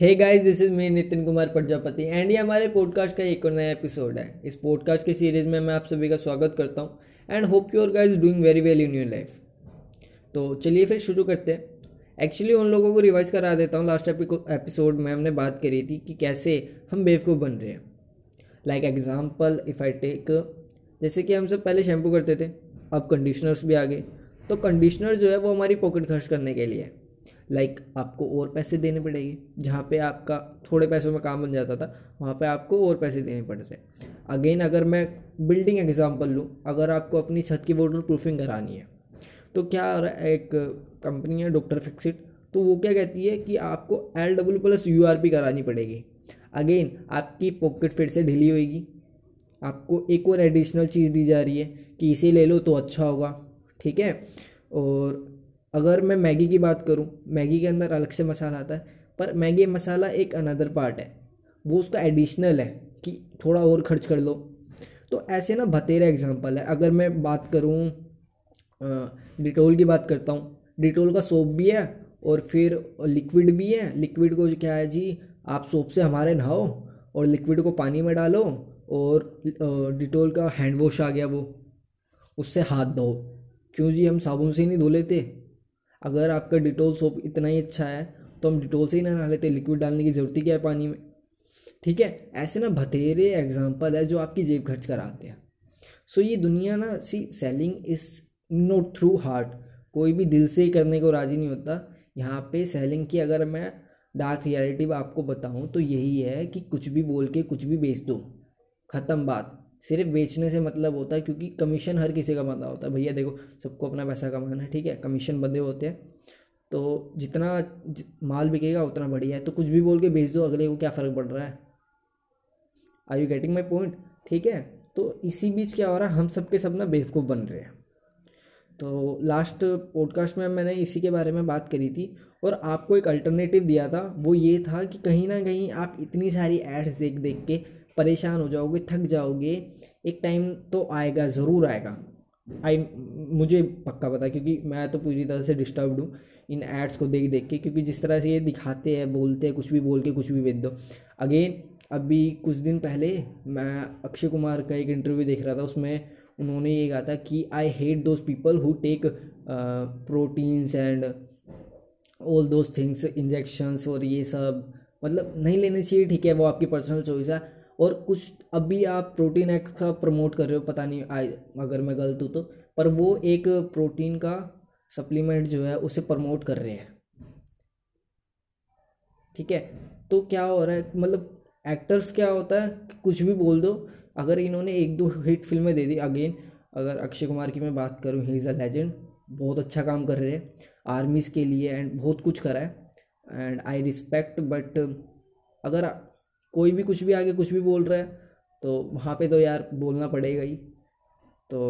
Hey guys this is me Nitin Kumar Prajapati and ये हमारे podcast का एक और नया एपिसोड है। इस पॉडकास्ट की सीरीज़ में मैं आप सभी का स्वागत करता हूँ and hope you're guys doing very well in your life तो चलिए फिर शुरू करते हैं। एक्चुअली उन लोगों को रिवाइज करा देता हूँ। लास्ट एपिसोड में हमने बात करी थी कि कैसे हम बेवकूफ़ बन रहे हैं। Like example if I take जैसे कि हम सब पहले शैम्पू करते थे, अब कंडीशनर्स भी आ गए। तो कंडीशनर जो है वो हमारी पॉकेट खर्च करने के लिए है। लाइक आपको और पैसे देने पड़ेंगे, जहाँ पे आपका थोड़े पैसों में काम बन जाता था, वहाँ पे आपको और पैसे देने पड़ रहे अगेन अगर मैं बिल्डिंग एग्जांपल लूँ, अगर आपको अपनी छत की वाटर प्रूफिंग करानी है तो क्या हो है, एक कंपनी है डॉक्टर फिक्सिट तो वो क्या कहती है कि आपको L W plus U R P करानी पड़ेगी। अगेन आपकी पॉकेट फिर से ढीली होएगी। आपको एक और एडिशनल चीज़ दी जा रही है कि इसे ले लो तो अच्छा होगा, ठीक है? और अगर मैं मैगी की बात करूँ, मैगी के अंदर अलग से मसाला आता है, पर मैगी मसाला एक अनदर पार्ट है। वो उसका एडिशनल है कि थोड़ा और खर्च कर लो। तो ऐसे ना बतेरा एग्जांपल है। अगर मैं बात करूँ डिटोल की बात करता हूँ डिटोल का सोप भी है और फिर लिक्विड भी है। लिक्विड को क्या है जी? आप सोप से हमारे नहाओ और लिक्विड को पानी में डालो और डिटोल का हैंड वॉश आ गया वो। उससे हाथ धो क्यों जी? हम साबुन से ही नहीं धो लेते। अगर आपका डिटोल सोप इतना ही अच्छा है तो हम डिटोल से ही ना नहा लेते, लिक्विड डालने की ज़रूरत ही क्या है पानी में? ठीक है? ऐसे ना बतेरे एग्ज़ाम्पल है जो आपकी जेब खर्च कराते हैं। सो ये दुनिया ना see selling is not through heart कोई भी दिल से ही करने को राज़ी नहीं होता। यहाँ पे सेलिंग की अगर मैं डार्क रियलिटी आपको बताऊँ तो यही है कि कुछ भी बोल के कुछ भी बेच दो। ख़त्म बात। सिर्फ़ बेचने से मतलब होता है, क्योंकि कमीशन हर किसी का बंदा होता है। भैया देखो, सबको अपना पैसा कमाना है, ठीक है? कमीशन बंदे होते हैं। तो जितना माल बिकेगा, उतना बढ़िया है। तो कुछ भी बोल के बेच दो, अगले को क्या फ़र्क पड़ रहा है? I you getting my point ठीक है? तो इसी बीच क्या हो रहा है, हम सब के सब ना बेवकूफ़ बन रहे हैं। तो लास्ट पॉडकास्ट में मैंने इसी के बारे में बात करी थी, और आपको एक अल्टरनेटिव दिया था। वो ये था कि कहीं ना कहीं आप इतनी सारी एड्स देख देख के परेशान हो जाओगे, थक जाओगे, एक टाइम तो आएगा, ज़रूर आएगा। आई मुझे पक्का पता क्योंकि मैं तो पूरी तरह से डिस्टर्ब्ड हूँ इन एड्स को देख देख के, क्योंकि जिस तरह से ये दिखाते हैं, बोलते हैं, कुछ भी बोल के, कुछ भी बेच दो। अगेन अभी कुछ दिन पहले मैं अक्षय कुमार का एक इंटरव्यू देख रहा था, उसमें उन्होंने ये कहा था कि I hate those people who take proteins and all those things injections और ये सब। मतलब नहीं लेने चाहिए, ठीक है, वो आपकी पर्सनल चॉइस है। और कुछ अभी आप प्रोटीन एक्स का प्रमोट कर रहे हो, पता नहीं आए अगर मैं गलत हूँ तो। पर वो एक प्रोटीन का सप्लीमेंट जो है, उसे प्रमोट कर रहे हैं। ठीक है? तो क्या हो रहा है मतलब एक्टर्स क्या होता है कुछ भी बोल दो, अगर इन्होंने एक दो हिट फ़िल्में दे दी, अगेन, अगर अक्षय कुमार की मैं बात करूँ, ही इज़ अ लेजेंड, बहुत अच्छा काम कर रहे हैं, आर्मीज़ के लिए, एंड बहुत कुछ करा है, एंड आई रिस्पेक्ट, बट अगर कोई भी कुछ भी आगे कुछ भी बोल रहा है तो वहाँ पे तो यार बोलना पड़ेगा ही। तो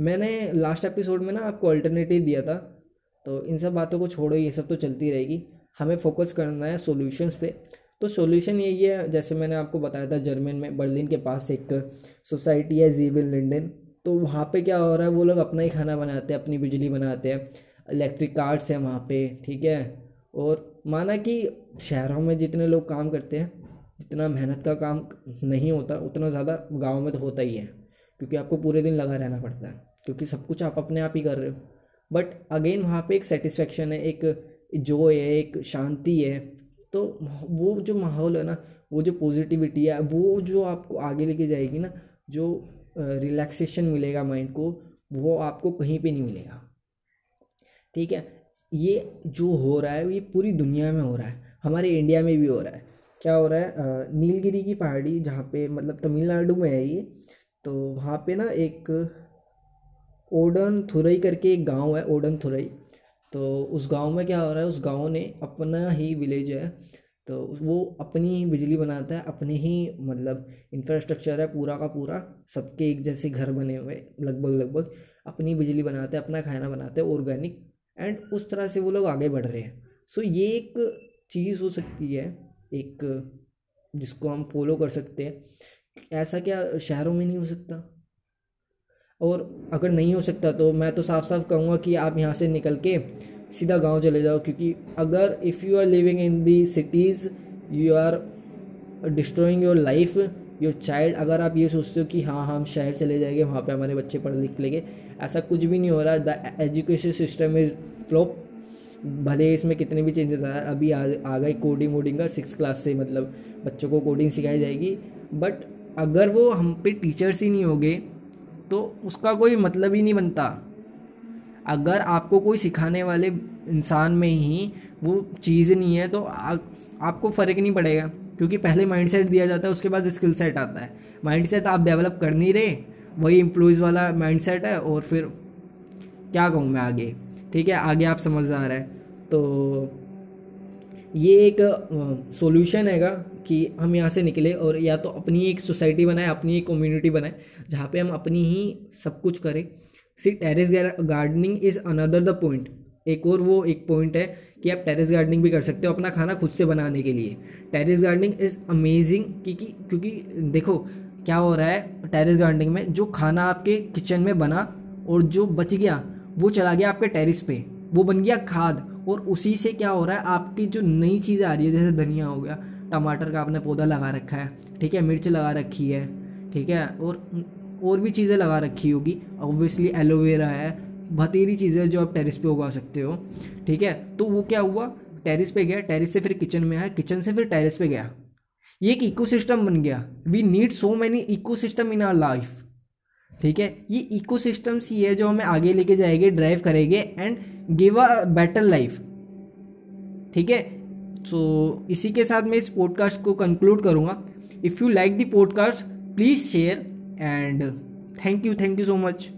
मैंने लास्ट एपिसोड में ना आपको अल्टरनेटिव दिया था तो इन सब बातों को छोड़ो, ये सब तो चलती रहेगी। हमें फोकस करना है सॉल्यूशंस पे। तो सॉल्यूशन यही है जैसे मैंने आपको बताया था जर्मन में बर्लिन के पास एक सोसाइटी है जीबिल लिंडन तो वहाँ पे क्या हो रहा है, वो लोग अपना ही खाना बनाते हैं, अपनी बिजली बनाते हैं। इलेक्ट्रिक कार्ड्स हैं वहाँ पे, ठीक है? और माना कि शहरों में जितने लोग काम करते हैं, जितना मेहनत का काम नहीं होता, उतना ज़्यादा गाँव में तो होता ही है, क्योंकि आपको पूरे दिन लगा रहना पड़ता है, क्योंकि सब कुछ आप अपने आप ही कर रहे हो। बट अगेन वहाँ पे एक सेटिस्फेक्शन है, एक जो है, एक शांति है तो वो जो माहौल है ना, वो जो पॉजिटिविटी है, वो जो आपको आगे लेके जाएगी ना, जो रिलैक्सेशन मिलेगा माइंड को, वो आपको कहीं पे नहीं मिलेगा। ठीक है? ये जो हो रहा है, ये पूरी दुनिया में हो रहा है, हमारे इंडिया में भी हो रहा है। क्या हो रहा है? नीलगिरी की पहाड़ी जहाँ पे मतलब तमिलनाडु में है ये तो वहाँ पे ना एक ओडन थुरई करके एक गाँव है ओडन थुरई तो उस गाँव में क्या हो रहा है, उस गाँव ने अपना ही विलेज है तो वो अपनी बिजली बनाता है, अपने ही मतलब इंफ्रास्ट्रक्चर है पूरा का पूरा, सबके एक जैसे घर बने हुए लगभग लगभग अपनी बिजली बनाते हैं, अपना खाना बनाते हैं ऑर्गेनिक एंड उस तरह से वो लोग आगे बढ़ रहे हैं। सो ये एक चीज़ हो सकती है, एक जिसको हम फॉलो कर सकते हैं। ऐसा क्या शहरों में नहीं हो सकता? और अगर नहीं हो सकता तो मैं तो साफ़ साफ़ कहूँगा कि आप यहाँ से निकल के सीधा गाँव चले जाओ, क्योंकि अगर if you are living in the cities you are destroying your life your child अगर आप ये सोचते हो कि हाँ हम शहर चले जाएँगे, वहाँ पे हमारे बच्चे पढ़ लिख लेंगे ऐसा कुछ भी नहीं हो रहा the education system is flop भले इसमें कितने भी चेंजेस आए अभी आ, आ गई कोडिंग वोडिंग का सिक्स क्लास से मतलब बच्चों को कोडिंग सिखाई जाएगी. बट अगर वो हम पे टीचर्स ही नहीं होंगे तो उसका कोई मतलब ही नहीं बनता. अगर आपको कोई सिखाने वाले इंसान में ही वो चीज़ नहीं है तो आ, आपको फ़र्क नहीं पड़ेगा. क्योंकि पहले माइंडसेट दिया जाता है उसके बाद स्किल सेट आता है. माइंडसेट आप डेवलप कर नहीं रहे वही एम्प्लॉयज़ वाला माइंडसेट है और फिर क्या कहूँ मैं आगे? ठीक है, आगे आप समझ आ समझदार है। तो ये एक सॉल्यूशन हैगा कि हम यहाँ से निकले और या तो अपनी एक सोसाइटी बनाए, अपनी एक कम्युनिटी बनाए, जहाँ पे हम अपनी ही सब कुछ करें। See terrace gardening is another the point एक और वो एक पॉइंट है कि आप टेरेस गार्डनिंग भी कर सकते हो अपना खाना खुद से बनाने के लिए। टेरेस गार्डनिंग इज़ अमेजिंग क्योंकि क्योंकि देखो क्या हो रहा है टेरिस गार्डनिंग में? जो खाना आपके किचन में बना और जो बच गया, वो चला गया आपके टेरिस पे। वो बन गया खाद और उसी से क्या हो रहा है, आपकी जो नई चीज़ें आ रही है, जैसे धनिया हो गया, टमाटर का आपने पौधा लगा रखा है, ठीक है, मिर्च लगा रखी है, ठीक है, और और भी चीज़ें लगा रखी होगी। ऑब्वियसली एलोवेरा है बतेरी चीज़ें जो आप टेरिस पे उगा सकते हो, ठीक है। तो वो क्या हुआ? टेरिस पे गया टेरिस से फिर किचन में आया किचन से फिर टेरिस पे गया। ये एक इकोसिस्टम बन गया। We need so many ecosystem in our life ठीक है? ये इकोसिस्टम्स ही है जो हमें आगे लेके जाएँगे ड्राइव करेंगे and give a better life ठीक है? सो इसी के साथ मैं इस पॉडकास्ट को कंक्लूड करूँगा। If you like the podcast please share and thank you thank you so much